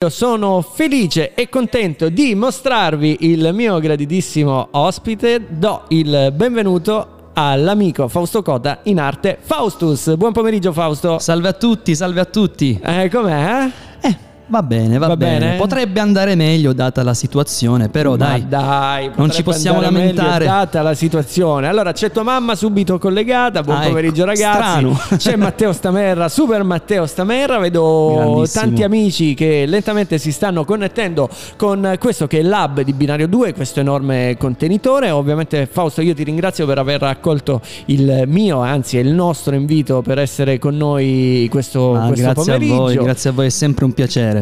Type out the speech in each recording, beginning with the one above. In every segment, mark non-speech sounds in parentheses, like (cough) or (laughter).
Io sono felice e contento di mostrarvi il mio graditissimo ospite. Do il benvenuto all'amico Fausto Cota in arte Faustus. Buon pomeriggio Fausto. Salve a tutti, salve a tutti. Eh, com'è? Eh, va bene, va, Va bene. bene? Potrebbe andare meglio data la situazione, però dai. dai, non ci possiamo lamentare. Data la situazione. Allora, c'è tua mamma subito collegata. Buon Ah, ecco. pomeriggio, ragazzi. Strano. (laughs) C'è Matteo Stamerra, super Matteo Stamerra. Vedo tanti amici che lentamente si stanno connettendo con questo che è il lab di Binario 2, questo enorme contenitore. Ovviamente, Fausto, io ti ringrazio per aver accolto il mio, anzi, il nostro invito per essere con noi questo, Ah, questo grazie a pomeriggio. voi, grazie a voi, è sempre un piacere.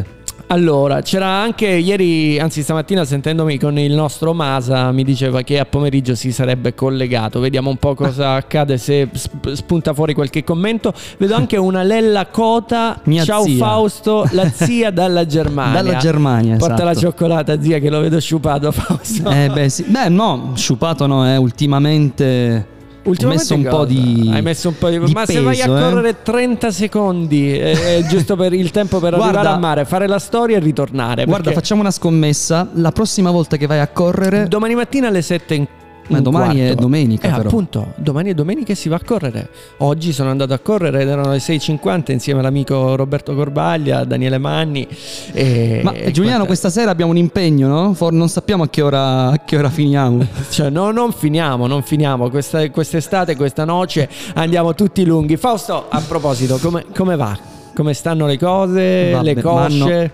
Allora, c'era anche ieri, anzi stamattina sentendomi con il nostro Masa, mi diceva che a pomeriggio si sarebbe collegato. Vediamo un po' cosa (laughs) accade se sp- spunta fuori qualche commento. Vedo anche una Lella Cota. (laughs) Mia Ciao zia. Fausto, la zia dalla (laughs) Germania. Dalla Germania, Porta esatto. la cioccolata, zia, che lo vedo sciupato, Fausto. Eh beh, sì. Beh, no, sciupato no, eh, ultimamente Ultimamente ho messo un po' di Hai messo un po' di... di Ma se vai a peso, eh. correre 30 secondi, è giusto per il tempo per Guarda- arrivare a mare, fare la storia e ritornare. Guarda, perché- facciamo una scommessa, la prossima volta che vai a correre Domani mattina alle 7 in Ma domani è quarto. domenica, Eh, però. appunto, domani è domenica e si va a correre. Oggi sono andato a correre ed erano le 6.50 insieme all'amico Roberto Corbaglia, Daniele Manni. E, Ma e Giuliano, quanta- questa sera abbiamo un impegno, no? For- non sappiamo a che ora, a che ora finiamo. (laughs) Cioè, no, non finiamo, non finiamo. Questa, quest'estate, questa noce andiamo tutti lunghi. Fausto, a proposito, come, come va? Come stanno le cose, Vabbè, le cosce?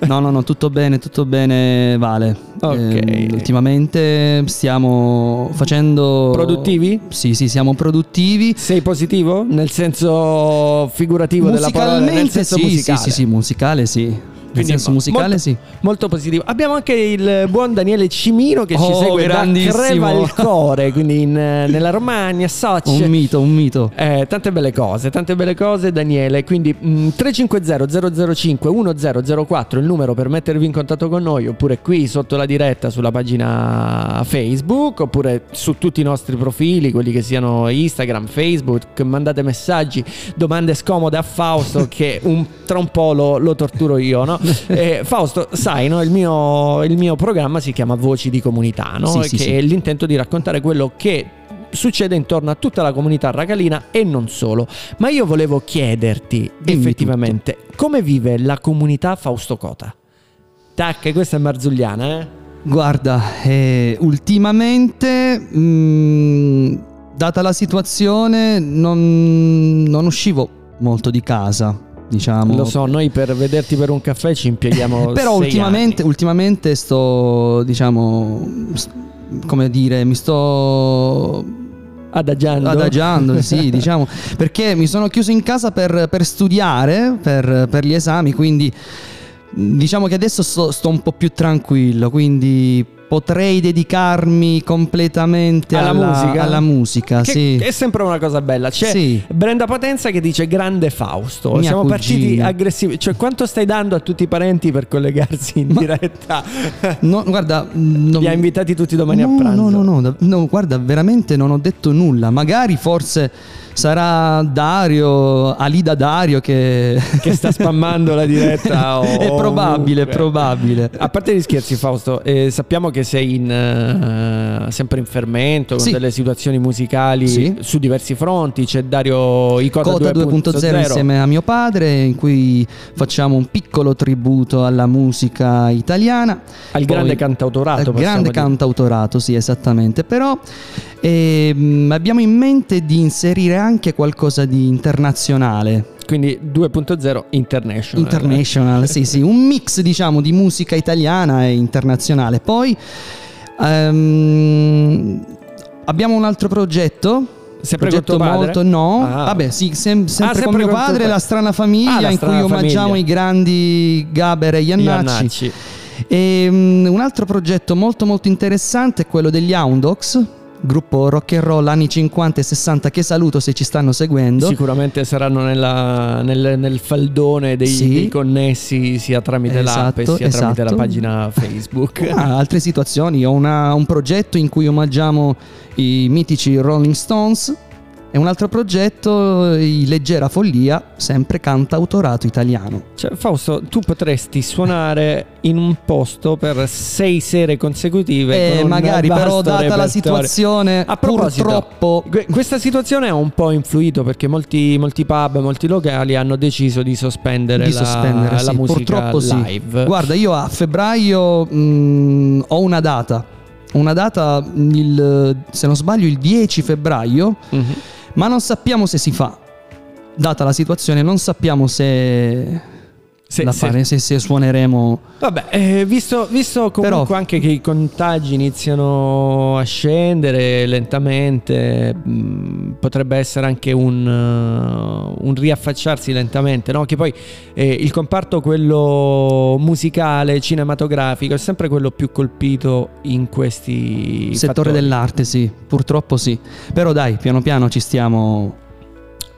(laughs) no, no, no, tutto bene, tutto bene, Vale. Ok. Ehm, ultimamente stiamo facendo... Produttivi? Sì, sì, siamo produttivi. Sei positivo? Nel senso figurativo della parola? Nel senso sì, musicale? sì, sì, sì, musicale sì. Quindi senso musicale molto, sì. Molto positivo. Abbiamo anche il buon Daniele Cimino che ci Oh, segue da. Crevalcore, quindi in, eh, nella Romagna, Soc. Un mito, un mito. Eh, tante belle cose, tante belle cose Daniele, quindi mm, 350 005 1004 il numero per mettervi in contatto con noi oppure qui sotto la diretta sulla pagina Facebook oppure su tutti i nostri profili, quelli che siano Instagram, Facebook, mandate messaggi, domande scomode a Fausto che un- tra un po' lo, lo torturo io, no? (laughs) Eh, Fausto, sai, no? il, mio, il mio programma si chiama Voci di Comunità, no? Sì, che sì, sì. è l'intento di raccontare quello che succede intorno a tutta la comunità racalina e non solo. Ma io volevo chiederti Dimmi effettivamente come vive la comunità Fausto Cota? Tac, questa è Marzulliana, eh? Guarda, eh, ultimamente, mm, data la situazione, non, non uscivo molto di casa, diciamo. Lo so, noi per vederti per un caffè ci impieghiamo (laughs) Però ultimamente, ultimamente sto, diciamo, come dire, mi sto adagiando. adagiando, (laughs) sì, diciamo, perché mi sono chiuso in casa per, per studiare, per, per gli esami, quindi diciamo che adesso sto, sto un po' più tranquillo, quindi potrei dedicarmi completamente Alla musica? alla musica, Che sì. è sempre una cosa bella. C'è Sì. Brenda Potenza che dice grande Fausto. Mia Siamo partiti cugina. aggressivi. Cioè, quanto stai dando a tutti i parenti per collegarsi in diretta? (laughs) No, guarda, non- Li ha invitati tutti domani no, a pranzo. No, no, no, no, guarda, veramente non ho detto nulla. Magari forse sarà Dario, Alida Dario che... (laughs) Che sta spammando la diretta. o- (laughs) è probabile, è probabile. A parte gli scherzi, Fausto, eh, sappiamo che sei in, eh, sempre in fermento con Sì. delle situazioni musicali Sì. su diversi fronti. C'è Dario Icota, Coda 2.0 insieme a mio padre in cui facciamo un piccolo tributo alla musica italiana al grande Poi- cantautorato. al grande dire. cantautorato sì esattamente però ehm, abbiamo in mente di inserire anche qualcosa di internazionale Quindi 2.0 International. international sì sì un mix diciamo di musica italiana e internazionale poi ehm, abbiamo un altro progetto Sempre con progetto padre? molto no Ah. vabbè sì sem- sempre, sempre con mio con padre padre. la strana famiglia Ah, la in cui strana omaggiamo famiglia. i grandi Gaber e Iannacci, Iannacci. E, mm, un altro progetto molto molto interessante è quello degli Houndogs gruppo rock and roll anni 50 e 60 che saluto se ci stanno seguendo Sicuramente saranno nella- nel, nel faldone dei, Sì. dei connessi sia tramite l'app e Esatto, sia tramite la esatto. pagina Facebook. Ah, altre situazioni, ho una- un progetto in cui omaggiamo i mitici Rolling Stones e un altro progetto, i Leggera Follia, sempre cantautorato italiano. Cioè, Fausto, tu potresti suonare in un posto per sei sere consecutive. Eh, magari, però, data la repertorio. situazione, A purtroppo. que- questa situazione ha un po' influito perché molti, molti pub, molti locali hanno deciso di sospendere, di la, sospendere, la sì, musica purtroppo sì. live. Guarda, io a febbraio mh, ho una data. Una data, il- se non sbaglio, il 10 febbraio, Mhm. Ma non sappiamo se si fa. Data la situazione, non sappiamo se, Se- la fare, se, se suoneremo. Vabbè, eh, visto, visto comunque Però- anche che i contagi iniziano a scendere lentamente, mh, potrebbe essere anche un, uh, un riaffacciarsi lentamente, no? Che poi eh, il comparto quello musicale, cinematografico, è sempre quello più colpito in questi settore fattori. dell'arte, sì, purtroppo sì. Però dai, piano piano ci stiamo.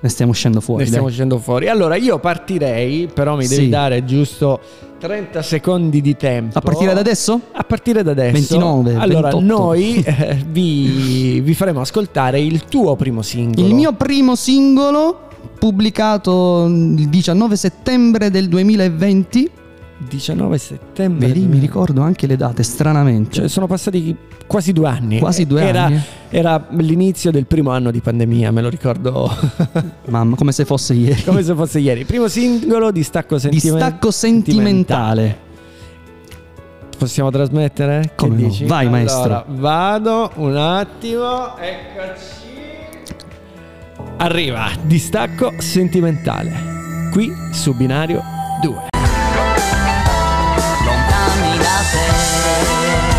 Ne stiamo uscendo fuori. Ne stiamo dai. uscendo fuori. Allora io partirei, però mi devi Sì. dare giusto 30 secondi di tempo. A partire da adesso? A partire da adesso 29, Allora 28. noi eh, vi, vi faremo ascoltare il tuo primo singolo Il mio primo singolo, pubblicato il 19 settembre del 2020. 19 settembre Vedi, mi ricordo anche le date, stranamente. Cioè, sono passati quasi due anni Quasi due era, anni. Era l'inizio del primo anno di pandemia Me lo ricordo (laughs) Mamma, come se fosse ieri. come se fosse ieri Primo singolo di stacco sentimentale Distacco sentimentale. Possiamo trasmettere? Come no? dici? Vai, maestro. Allora, vado un attimo, eccoci. Arriva, distacco sentimentale. Qui su binario 2. 谁？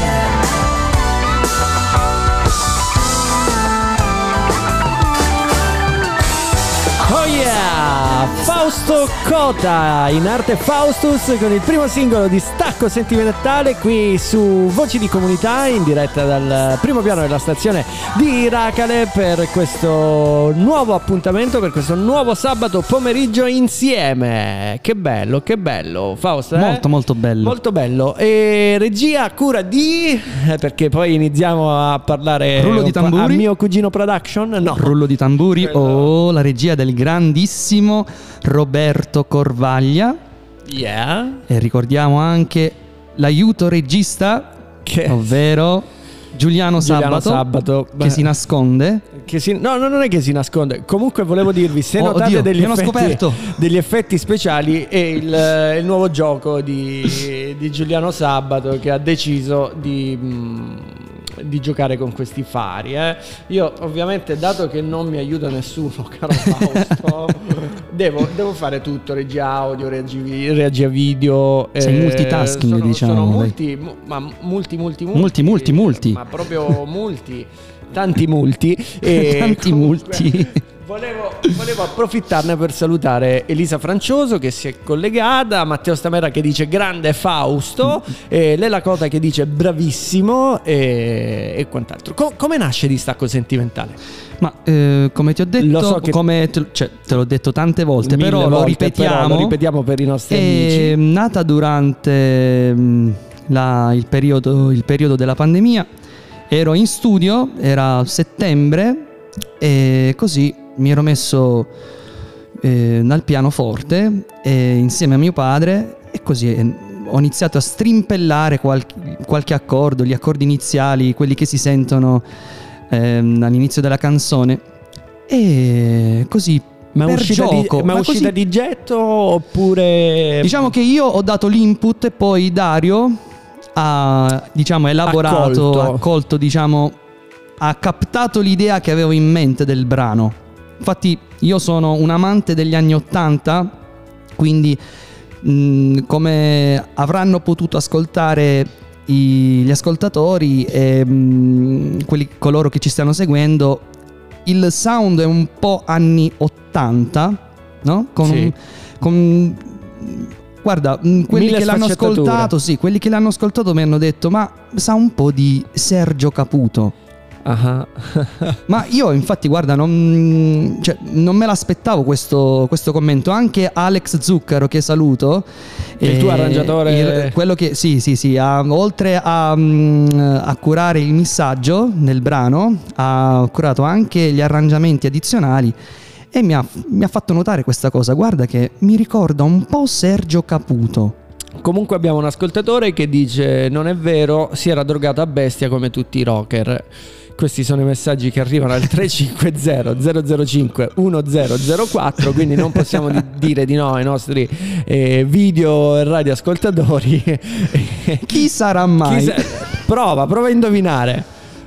Fausto Cota in arte Faustus con il primo singolo di Stacco Sentimentale qui su Voci di Comunità in diretta dal primo piano della stazione di Iracale per questo nuovo appuntamento, per questo nuovo sabato pomeriggio insieme. Che bello, che bello, Fausto. eh? Molto, molto bello. Molto bello. E regia a cura di. eh, Perché poi iniziamo a parlare. Rullo di tamburi? Mio cugino production? No. Rullo di tamburi o la regia del grandissimo Roberto Corvaglia. Yeah. E ricordiamo anche l'aiuto regista, Che. ovvero Giuliano, Giuliano Sabato, Sabato. che si nasconde. Che si- no, no, non è che si nasconde. Comunque volevo dirvi: se (laughs) Oh, notate oddio, degli, effetti, scoperto. degli effetti speciali, è il, il nuovo gioco di, di Giuliano Sabato che ha deciso di, mm, di giocare con questi fari. eh. Io, ovviamente, dato che non mi aiuta nessuno, (laughs) caro Fausto, devo, devo fare tutto: regia audio, regia, vi- regia video. Sei eh, multitasking, sono, diciamo, Sono multi, mu- ma multi, multi, multi, Multi, multi, multi. Ma proprio multi. Tanti multi. E (laughs) Tanti comunque multi. (laughs) Volevo, volevo approfittarne per salutare Elisa Francioso che si è collegata, Matteo Stamera che dice grande Fausto, e Lela Cota che dice bravissimo e, e quant'altro. Co- come nasce Distacco Sentimentale? Ma eh, come ti ho detto, Lo so come te, cioè, te l'ho detto tante volte, però lo volte, ripetiamo. però lo ripetiamo per i nostri È amici. nata durante mm, la- il, periodo, il periodo della pandemia. Ero in studio, era settembre e così mi ero messo eh, dal pianoforte eh, insieme a mio padre e così eh, ho iniziato a strimpellare qualche, qualche accordo, gli accordi iniziali, quelli che si sentono ehm, all'inizio della canzone e così Ma è uscita, gioco, di, ma ma uscita così- di getto oppure... Diciamo che io ho dato l'input e poi Dario ha diciamo elaborato, Accolto. accolto, diciamo ha captato l'idea che avevo in mente del brano. Infatti io sono un amante degli anni 80, quindi mh, come avranno potuto ascoltare i- gli ascoltatori e mh, quelli, coloro che ci stanno seguendo, il sound è un po' anni 80, no? Con Sì. con guarda, mh, quelli Mille che l'hanno ascoltato, sì, quelli che l'hanno ascoltato mi hanno detto "Ma sa un po' di Sergio Caputo". Ah, (laughs) Ma io infatti guarda non, cioè, non me l'aspettavo questo, questo commento. Anche Alex Zuccaro che saluto. Il tuo arrangiatore? il- quello che sì sì sì, ha- oltre a, mm, a curare il missaggio nel brano ha curato anche gli arrangiamenti addizionali. E mi ha, mi ha fatto notare questa cosa, guarda che mi ricorda un po' Sergio Caputo. Comunque abbiamo un ascoltatore che dice non è vero, si era drogato a bestia come tutti i rocker. Questi sono i messaggi che arrivano al 350 005 1004, quindi non possiamo di- dire di no ai nostri eh, video e radioascoltatori. (laughs) Chi sarà mai? Chi sa- prova, prova a indovinare.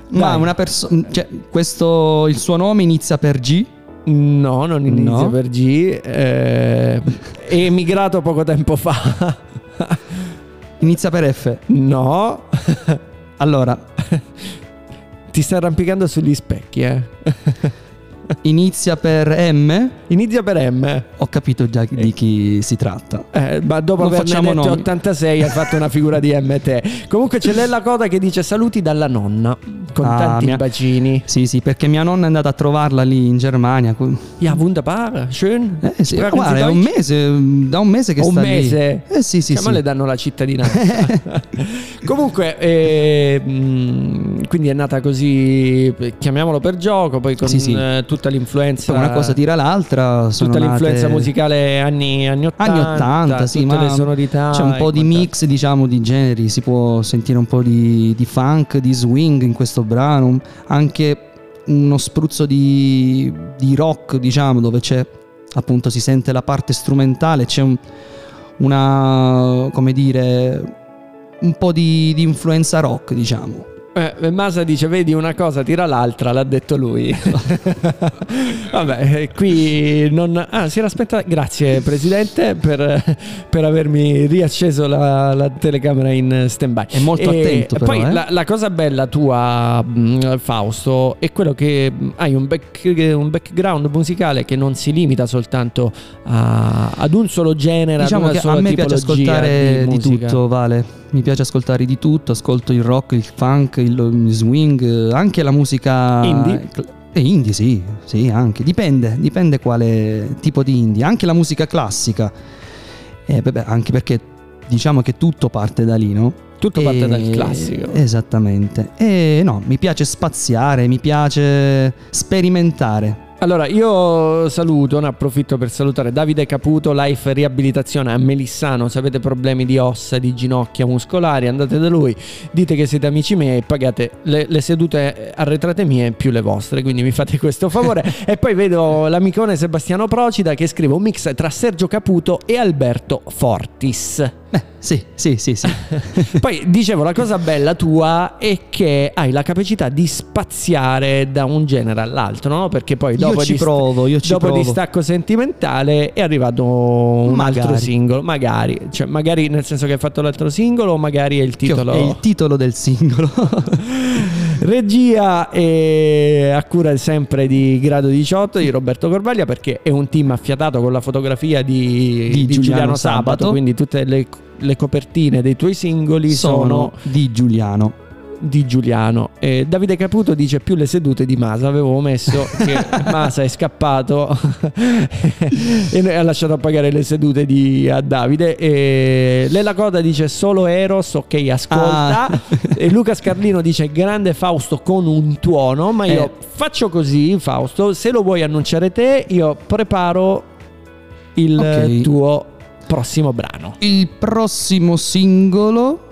Ma Dai. una persona, cioè, questo, il suo nome inizia per G? No, non inizia No. per G. eh, è emigrato poco tempo fa. Inizia per F. no. Allora, Ti stai arrampicando sugli specchi, eh. (laughs) inizia per M? Inizia per M. Ho capito già di chi si tratta. Eh, ma dopo Non facciamo dette nomi. 86 hai fatto una figura di MT. Comunque c'è Lella Coda che dice saluti dalla nonna con Ah, tanti mia- bacini. Sì, sì, perché mia nonna è andata a trovarla lì in Germania. Ja, wunderbar, schön. Eh sì, guarda, è un mese, da un mese che Un sta mese? lì. Eh sì, sì, sì. le danno la cittadinanza. (laughs) Comunque, eh, mh, quindi è nata così, chiamiamolo per gioco, poi con Sì, sì. eh, tutta l'influenza. Poi una cosa tira l'altra. Tutta l'influenza nate- musicale anni, anni 80, Anni 80, sì, tutte ma le sonorità. c'è un po' di mix, diciamo, di generi. Si può sentire un po' di, di funk, di swing in questo brano, anche uno spruzzo di, di rock, diciamo, dove c'è appunto si sente la parte strumentale, c'è un- una, come dire, un po' di, di influenza rock, diciamo. Eh, Masa dice: Vedi una cosa, tira l'altra, l'ha detto lui. (laughs) Vabbè, eh, qui non. Ah, si era aspettato. Grazie, presidente, per, per avermi riacceso la, la telecamera in stand-by. È molto E attento, però, Poi eh. la, la cosa bella tua, mh, Fausto, è quello che hai un, back- un background musicale che non si limita soltanto a- ad un solo genere, Diciamo ad una che a me piace ascoltare di, musica. tutto, Vale. Mi piace ascoltare di tutto, ascolto il rock, il funk, il, swing, eh, anche la musica Indie? E indie, sì, sì, anche. Dipende, dipende quale tipo di indie. Anche la musica classica. Eh, beh, anche perché diciamo che tutto parte da lì, no? Tutto parte E- dal classico. Esattamente. E no, mi piace spaziare, mi piace sperimentare. Allora, io saluto, ne approfitto per salutare Davide Caputo, Life Riabilitazione a Melissano. Se avete problemi di ossa, di ginocchia muscolari, andate da lui, dite che siete amici miei e pagate le, le sedute arretrate mie più le vostre. Quindi mi fate questo favore. (laughs) e poi vedo l'amicone Sebastiano Procida che scrive un mix tra Sergio Caputo e Alberto Fortis. Beh, sì, sì, sì, sì. (laughs) Poi dicevo, la cosa bella tua è che hai la capacità di spaziare da un genere all'altro, no? Perché poi dopo, io ci di, provo, io ci dopo provo. di stacco sentimentale è arrivato un Magari. altro singolo. Magari, cioè, magari nel senso che hai fatto l'altro singolo, o magari è il titolo. È il titolo del singolo. (laughs) Regia e a cura sempre di Grado 18 di Roberto Corvaglia perché è un team affiatato con la fotografia di, Di di Giuliano Giuliano Sabato, Sabato. quindi tutte le, le copertine dei tuoi singoli sono sono di Giuliano. di Giuliano. E Davide Caputo dice più le sedute di Masa. Avevo messo che (laughs) Masa è scappato (laughs) e ha lasciato pagare le sedute di, a Davide. E Lela Coda dice solo Eros, ok, ascolta. Ah. E Luca Scarlino dice grande Fausto con un tuono. Ma io Eh. faccio così, Fausto. Se lo vuoi annunciare te, io preparo il Ok. tuo prossimo brano. Il prossimo singolo.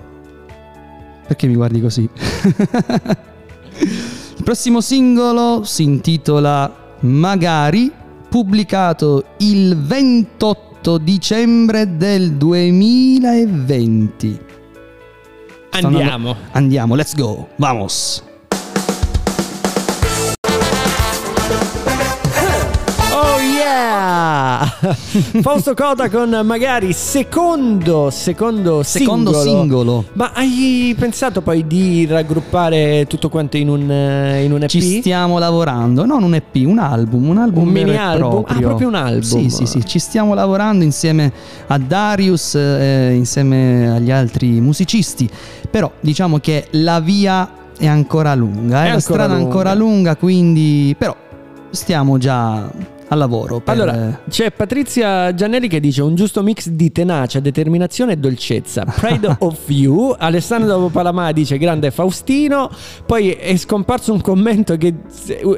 Perché mi guardi così? (laughs) Il prossimo singolo si intitola Magari, pubblicato il 28 dicembre del 2020. Stanno- Andiamo. Andiamo, let's go, vamos. (laughs) Fausto Cota con magari secondo, secondo, Secondo singolo. singolo. Ma hai pensato poi di raggruppare tutto quanto in un, eh, in un EP? Ci stiamo lavorando, non un EP, un album, un album Un mini album? proprio. Ah, proprio un album. Sì, sì, sì, ci stiamo lavorando insieme a Darius, eh, insieme agli altri musicisti, però diciamo che la via è ancora lunga, È eh, la ancora strada è ancora lunga, quindi però stiamo già al lavoro. per- Allora, c'è Patrizia Giannelli che dice un giusto mix di tenacia, determinazione e dolcezza. Pride (laughs) of you. Alessandro Palamà dice grande Faustino. Poi è scomparso un commento che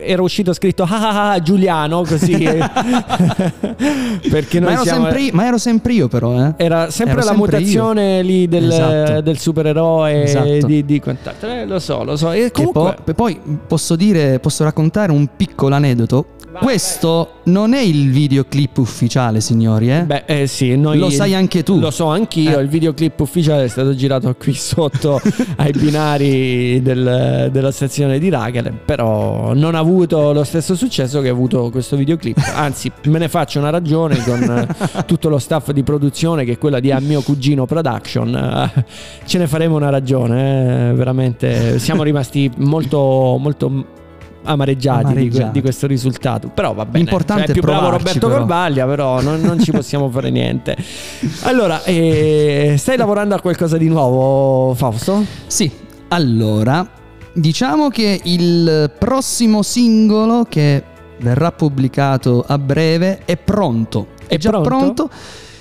era uscito scritto ah ah ah Giuliano, così. (laughs) Perché ma, noi ero siamo... sempre, io- ma ero sempre io però, eh. Era sempre Ero la sempre mutazione lì del, Esatto. del supereroe Esatto. di, di quant'altro. Eh, lo so, lo so. E comunque, po- poi posso dire, posso raccontare un piccolo aneddoto. Questo non è il videoclip ufficiale, signori, eh? Beh, eh sì, noi Lo sai anche tu. Lo so anch'io, Eh. il videoclip ufficiale è stato girato qui sotto (laughs) ai binari del- della stazione di Ragele, però non ha avuto lo stesso successo che ha avuto questo videoclip. Anzi, me ne faccio una ragione con eh, tutto lo staff di produzione che è quella di A mio cugino Production. Eh, Ce ne faremo una ragione, eh, veramente siamo rimasti molto molto amareggiati, di Amareggiati. Di, questo risultato. Però va bene. L'importante Cioè, è più bravo provarci, Roberto però. Corbaglia, però non, non ci (laughs) possiamo fare niente. Allora, eh, stai lavorando a qualcosa di nuovo, Fausto? Sì, allora, diciamo che il prossimo singolo che verrà pubblicato a breve è pronto. È, È già pronto? pronto?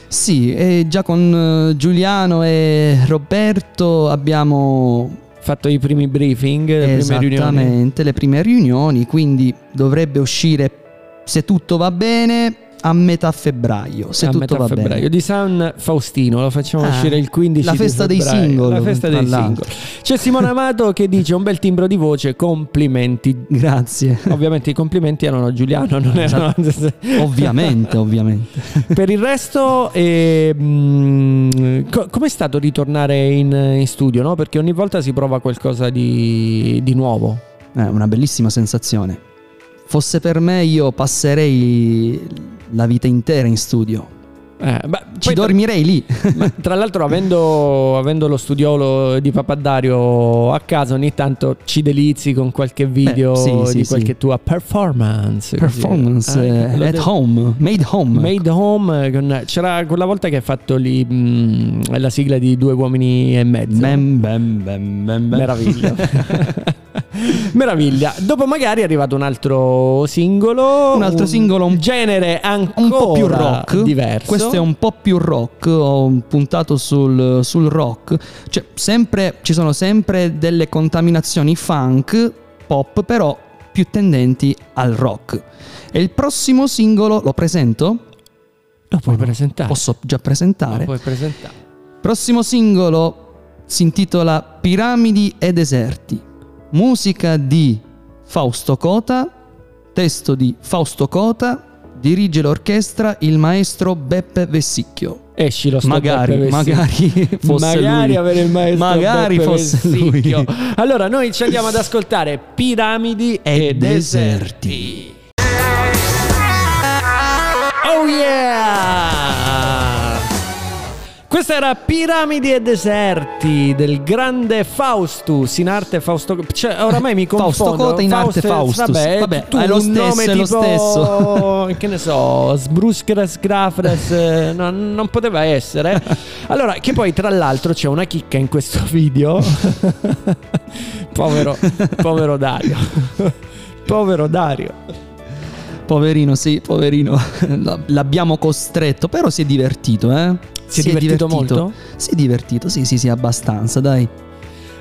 Sì, già con eh, Giuliano e Roberto abbiamo Fatto i primi briefing, le prime riunioni. esattamente le prime riunioni, quindi dovrebbe uscire se tutto va bene a metà febbraio, se a tutto va febbraio bene. di San Faustino lo facciamo Ah, uscire il 15 la festa dei single, la festa dei single c'è Simone Amato che dice un bel timbro di voce complimenti (laughs) Grazie. ovviamente i complimenti erano a Giuliano non erano ovviamente, (laughs) ovviamente. per il resto eh, co- com'è stato ritornare in, in studio no? perché ogni volta si prova qualcosa di, di nuovo È una bellissima sensazione. Fosse per me io passerei la vita intera in studio. Eh, beh, Ci dormirei lì. (laughs) Tra l'altro, avendo, avendo lo studiolo di Papadario a casa, ogni tanto ci delizi con qualche video sì, sì, di sì. qualche tua performance. Performance Eh, eh, lo at de- home, made home. Made home. con- c'era quella volta che hai fatto lì mm, la sigla di Due uomini e mezzo. Bam, bam, bam. Meraviglia. (laughs) (laughs) Meraviglia. Dopo magari è arrivato un altro singolo. Un altro singolo un- genere ancora un po' più rock. diverso. Questo è un po' più rock. Ho puntato sul, sul rock. Cioè, sempre, ci sono sempre delle contaminazioni funk, pop, però più tendenti al rock. E il prossimo singolo lo presento? Lo puoi no? presentare. Posso già Lo presentare? puoi presentare. Prossimo singolo si intitola Piramidi e deserti. Musica di Fausto Cota, testo di Fausto Cota, dirige l'orchestra il maestro Beppe Vessicchio. Esci lo sto Magari, magari (laughs) fosse Magari lui. avere il maestro Magari Beppe fosse Vessicchio. lui. Allora noi ci andiamo ad ascoltare Piramidi e, E deserti. Oh yeah! Questa era Piramidi e deserti del grande Faustus in arte Fausto. Cioè, oramai mi confondo. Fausto Cota in arte Faustus. Vabbè, Vabbè, tu è lo stesso, nome è lo tipo, stesso. (laughs) Che ne so, Sbruskras Grafres. eh, no, non poteva essere. Allora, che poi tra l'altro c'è una chicca in questo video. (laughs) povero, povero Dario. povero Dario. Poverino, sì, poverino. (laughs) L'abbiamo costretto, però si è divertito, eh? Si è divertito molto? Si è divertito, sì, sì, sì, abbastanza, dai.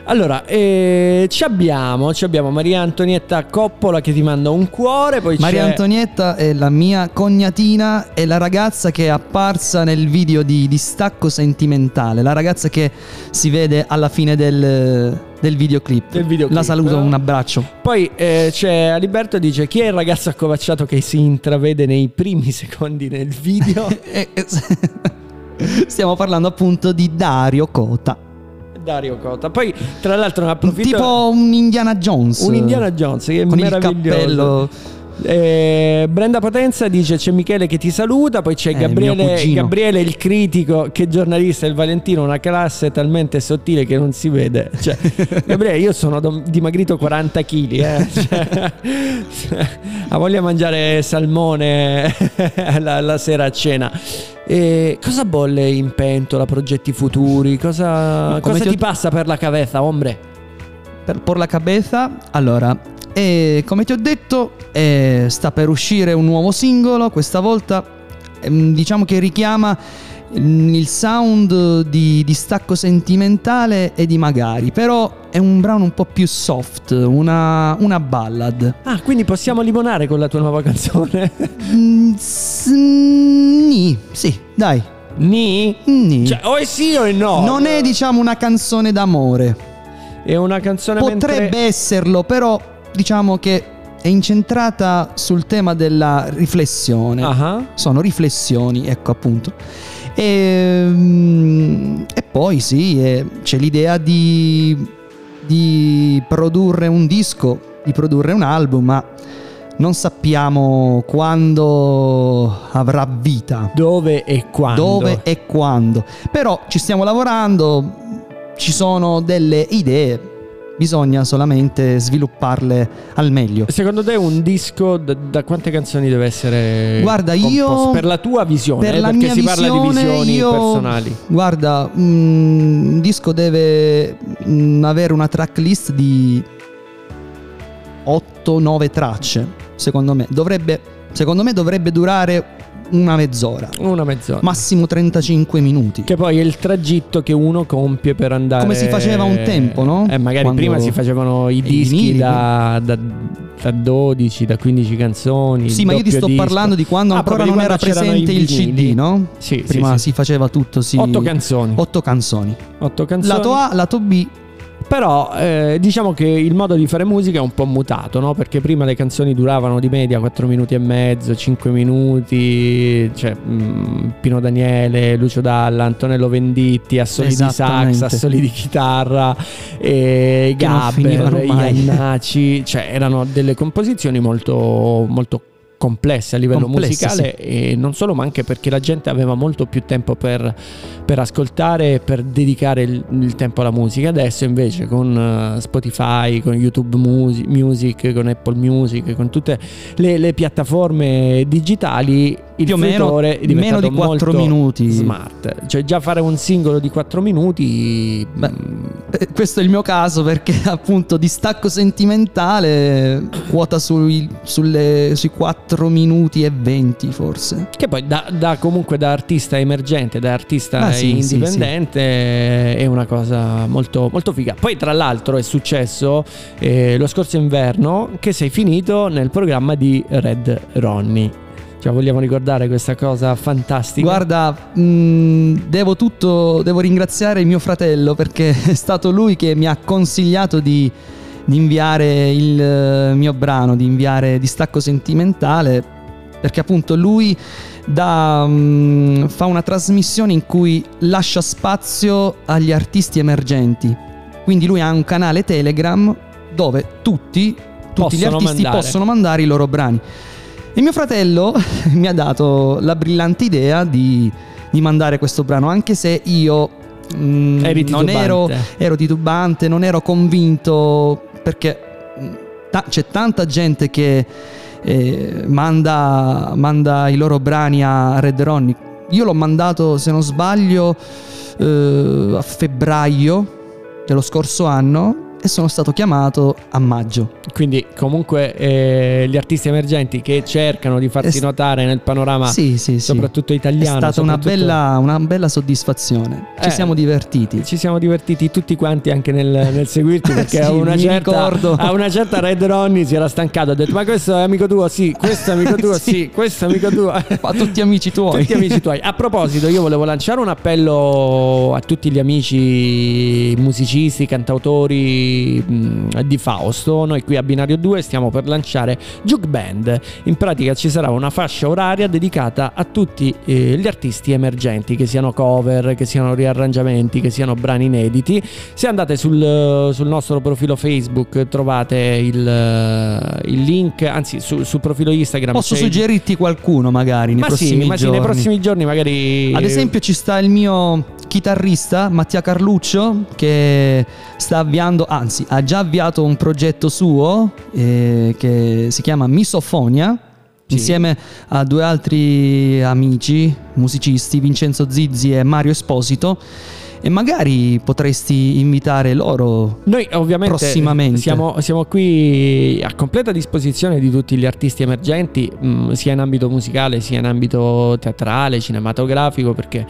Allora, eh, ci abbiamo, ci abbiamo Maria Antonietta Coppola che ti manda un cuore, poi Maria c'è Antonietta è la mia cognatina, è la ragazza che è apparsa nel video di Distacco Sentimentale, la ragazza che si vede alla fine del, del videoclip. Del videoclip, La saluto, eh? un abbraccio. Poi eh, c'è Aliberto che dice chi è il ragazzo accovacciato che si intravede nei primi secondi nel video? (laughs) (laughs) Stiamo parlando appunto di Dario Cota. Dario Cota. Poi tra l'altro ne approfitto Tipo un Indiana Jones. un Indiana Jones che è con il meraviglioso. cappello. Eh, Brenda Potenza dice c'è Michele che ti saluta, poi c'è Eh, Gabriele, cugino. Gabriele il critico che giornalista il Valentino, una classe talmente sottile che non si vede. Cioè, (laughs) Gabriele io sono dimagrito 40 kg, eh. (laughs) cioè, (laughs) ha voglia di mangiare salmone la, la sera a cena. E cosa bolle in pentola, progetti futuri? Cosa, cosa ti ti, ho- passa per la cabeza, ombre? per, por la cabeza. Allora, e come ti ho detto, eh, sta per uscire un nuovo singolo, questa volta ehm, diciamo che richiama mm, il sound di, di stacco sentimentale e di magari, però è un brano un po' più soft, una, una ballad. Ah, quindi possiamo limonare con la tua nuova canzone? Mm, s- ni, sì, dai. Ni? Ni. Cioè, o è sì o è no? non è diciamo una canzone d'amore. È una canzone Potrebbe mentre... esserlo, però diciamo che è incentrata sul tema della riflessione. Ah, Sono riflessioni, ecco appunto. E, mm, e poi sì, eh, c'è l'idea di, di produrre un disco, di produrre un album, ma non sappiamo quando avrà vita. Dove e quando? Dove e quando. Però ci stiamo lavorando, ci sono delle idee, bisogna solamente svilupparle al meglio. Secondo te un disco da, da quante canzoni deve essere Guarda, io- per la tua visione, per eh, la perché mia si parla di visione, visioni io- personali. Guarda, mm, un disco deve mm, avere una tracklist di 8-9 tracce, secondo me. Dovrebbe, secondo me dovrebbe durare una mezz'ora, Una mezz'ora. massimo 35 minuti. Che poi è il tragitto che uno compie per andare. Come si faceva un tempo, no? Eh, magari Quando- prima si facevano i dischi da, da, da 12, da 15 canzoni. Sì, ma io ti sto disco. parlando di quando Ah, ancora non era presente il. CD, no? Sì, Prima sì, si faceva tutto, sì. Otto canzoni. Otto canzoni. Otto canzoni. Lato A, lato B. Però eh, diciamo che il modo di fare musica è un po' mutato, no? Perché prima le canzoni duravano di media 4 minuti e mezzo, 5 minuti, cioè mm, Pino Daniele, Lucio Dalla, Antonello Venditti, assoli di sax, assoli di chitarra, e Gabber, mai. Iannaci, cioè erano delle composizioni molto, molto complesse a livello Complesse, musicale e non solo ma anche perché la gente aveva molto più tempo per, per ascoltare e per dedicare il, il tempo alla musica. Adesso invece con eh, Spotify con YouTube Musi- Music con Apple Music con tutte le, le piattaforme digitali il Più o meno- è meno di quattro molto minuti. smart cioè già fare un singolo di 4 minuti Beh, mm, Eh, Questo è il mio caso perché (laughs) appunto distacco sentimentale quota sui, sulle- sui 4 minuti e 20 forse. Che poi da, da comunque da artista emergente, da artista Ah, sì, sì, indipendente è una cosa molto, molto figa. Poi tra l'altro è successo eh, lo scorso inverno che sei finito nel programma di Red Ronnie. Cioè vogliamo ricordare questa cosa fantastica. Guarda, mh, devo tutto, devo ringraziare mio fratello perché (laughs) è stato lui che mi ha consigliato di, di inviare il eh, mio brano, di inviare Distacco Sentimentale, perché appunto lui dà, mh, fa una trasmissione in cui lascia spazio agli artisti emergenti. Quindi lui ha un canale Telegram dove tutti, tutti gli artisti mandare. possono mandare i loro brani. E mio fratello (laughs) mi ha dato la brillante idea di, di mandare questo brano, anche se io mm, Eri non ero, titubante. ero titubante, non ero convinto perché mm, ta- c'è tanta gente che eh, manda, manda i loro brani a Red Ronnie. Io l'ho mandato, se non sbaglio, eh, a febbraio dello scorso anno e sono stato chiamato a maggio. Quindi comunque eh, gli artisti emergenti che cercano di farsi È- notare nel panorama sì, sì, sì. soprattutto È italiano. stata una soprattutto- bella, una bella soddisfazione. Ci Eh, siamo divertiti. Ci siamo divertiti tutti quanti anche nel, nel seguirti (laughs) perché Sì, a, una certa, a una certa Red Ronnie si era stancato ha detto ma questo è amico tuo sì questo è amico tuo (laughs) Sì. sì, questo è amico tuo (laughs) Ma tutti amici tuoi. tutti amici tuoi a proposito io volevo lanciare un appello a tutti gli amici musicisti cantautori di Fausto. Noi qui a Binario 2 stiamo per lanciare Juke Band. In pratica ci sarà una fascia oraria dedicata a tutti eh, gli artisti emergenti che siano cover che siano riarrangiamenti che siano brani inediti. Se andate sul, sul nostro profilo Facebook trovate il, il link anzi su- sul profilo Instagram Posso suggerirti qualcuno magari nei ma prossimi sì, ma sì, giorni. nei prossimi giorni magari Ad esempio ci sta il mio chitarrista Mattia Carluccio che sta avviando, anzi ha già avviato un progetto suo eh, che si chiama Misofonia Sì. insieme a due altri amici musicisti, Vincenzo Zizzi e Mario Esposito e magari potresti invitare loro. Noi ovviamente Prossimamente. Siamo, siamo qui a completa disposizione di tutti gli artisti emergenti, mh, sia in ambito musicale sia in ambito teatrale, cinematografico, perché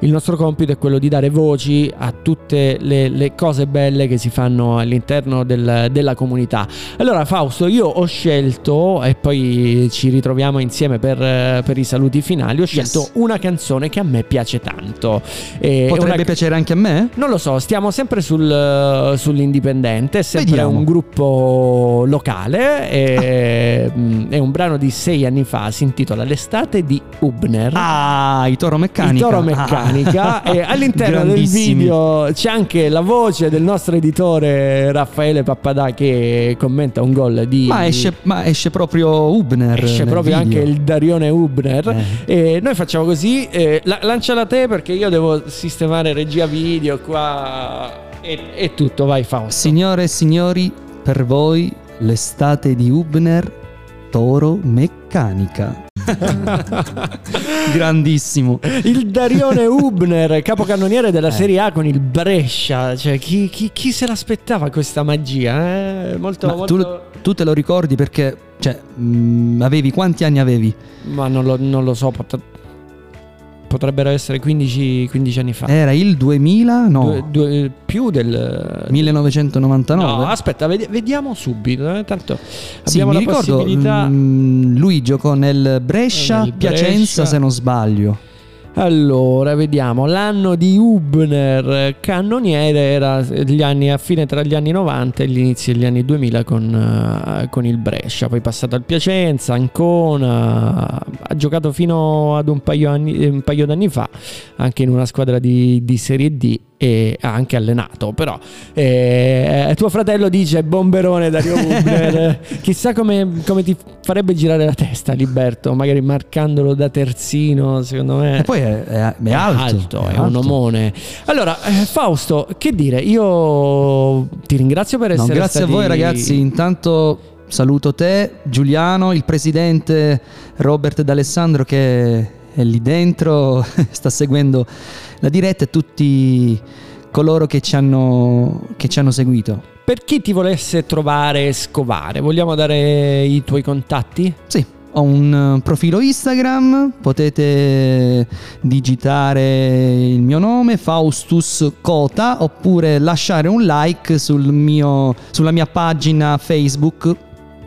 il nostro compito è quello di dare voci a tutte le, le cose belle che si fanno all'interno del- della comunità. Allora Fausto, io ho scelto, e poi ci ritroviamo insieme per, per i saluti finali, ho scelto Yes. una canzone che a me piace tanto. E- Potrebbe una- piacere anche a me? non lo so, stiamo sempre sul, sull'indipendente, è sempre Vediamo. un gruppo locale, e, mm, è un brano di sei anni fa, si intitola L'estate di Hubner. Ah, i Toro Meccanica. Il Toro Ah. Meccanica (laughs) e all'interno del video c'è anche la voce del nostro editore Raffaele Pappadà che commenta un gol di Ma esce, ma esce proprio Hubner. esce proprio video. anche il Darione Hubner Eh. e noi facciamo così eh, la- lanciala te perché io devo sistemare regia video qua e, e tutto vai Fausto Signore e signori, per voi l'estate di Hubner, Toro Meccanica. (laughs) Grandissimo. il Darione (laughs) Hubner capocannoniere della Serie A con il Brescia cioè chi, chi- chi se l'aspettava questa magia eh? molto, Ma tu, molto... tu te lo ricordi perché, cioè, mh, avevi quanti anni avevi? Ma non lo, non lo so, pot- potrebbero essere 15, 15 anni fa. Era il 2000? No, Due- due- più del... 1999. No, aspetta, ved- vediamo subito. eh, Tanto Sì, abbiamo la ricordo, possibilità. mh, lui giocò nel Brescia, Nel Piacenza Brescia. se non sbaglio. Allora, vediamo. L'anno di Hubner cannoniere era anni, a fine tra gli anni 90 e gli inizi degli anni 2000 con, eh, con il Brescia. Poi passato al Piacenza, Ancona. Ha giocato fino ad un paio, anni- un paio d'anni fa anche in una squadra di, di Serie D e ha anche allenato. Però eh, tuo fratello dice Bomberone Dario (laughs) Hubner. Chissà come, come ti farebbe girare la testa, Liberto. Magari marcandolo da terzino, secondo me. E poi è, è- è alto. è, un omone. Allora, eh, Fausto, che dire? Io ti ringrazio per No, essere grazie stati- a voi ragazzi, intanto saluto te, Giuliano, il presidente Robert D'Alessandro che è lì dentro, (laughs) sta seguendo la diretta e tutti coloro che ci hanno, che ci hanno seguito. Per chi ti volesse trovare e scovare, vogliamo dare i tuoi contatti? Sì, ho un eh, profilo Instagram, potete digitare il mio nome, Faustus Cota, oppure lasciare un like sul mio, sulla mia pagina Facebook,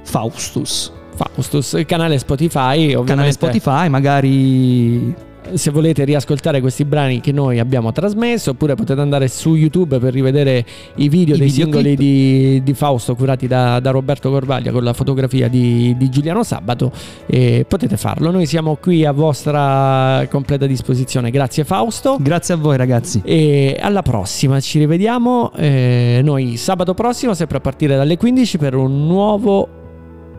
Faustus. Faustus, il canale Spotify, ovviamente. Canale Spotify, magari Se volete riascoltare questi brani che noi abbiamo trasmesso, oppure potete andare su YouTube per rivedere i video I dei videoclip. singoli di, di Fausto curati da, da Roberto Corvaglia con la fotografia di, di Giuliano Sabato. E potete farlo. Noi siamo qui a vostra completa disposizione. Grazie Fausto. grazie a voi ragazzi. E alla prossima, ci rivediamo eh, noi sabato prossimo, sempre a partire dalle 15 per un nuovo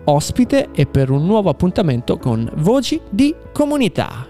ospite e per un nuovo appuntamento con Voci di Comunità.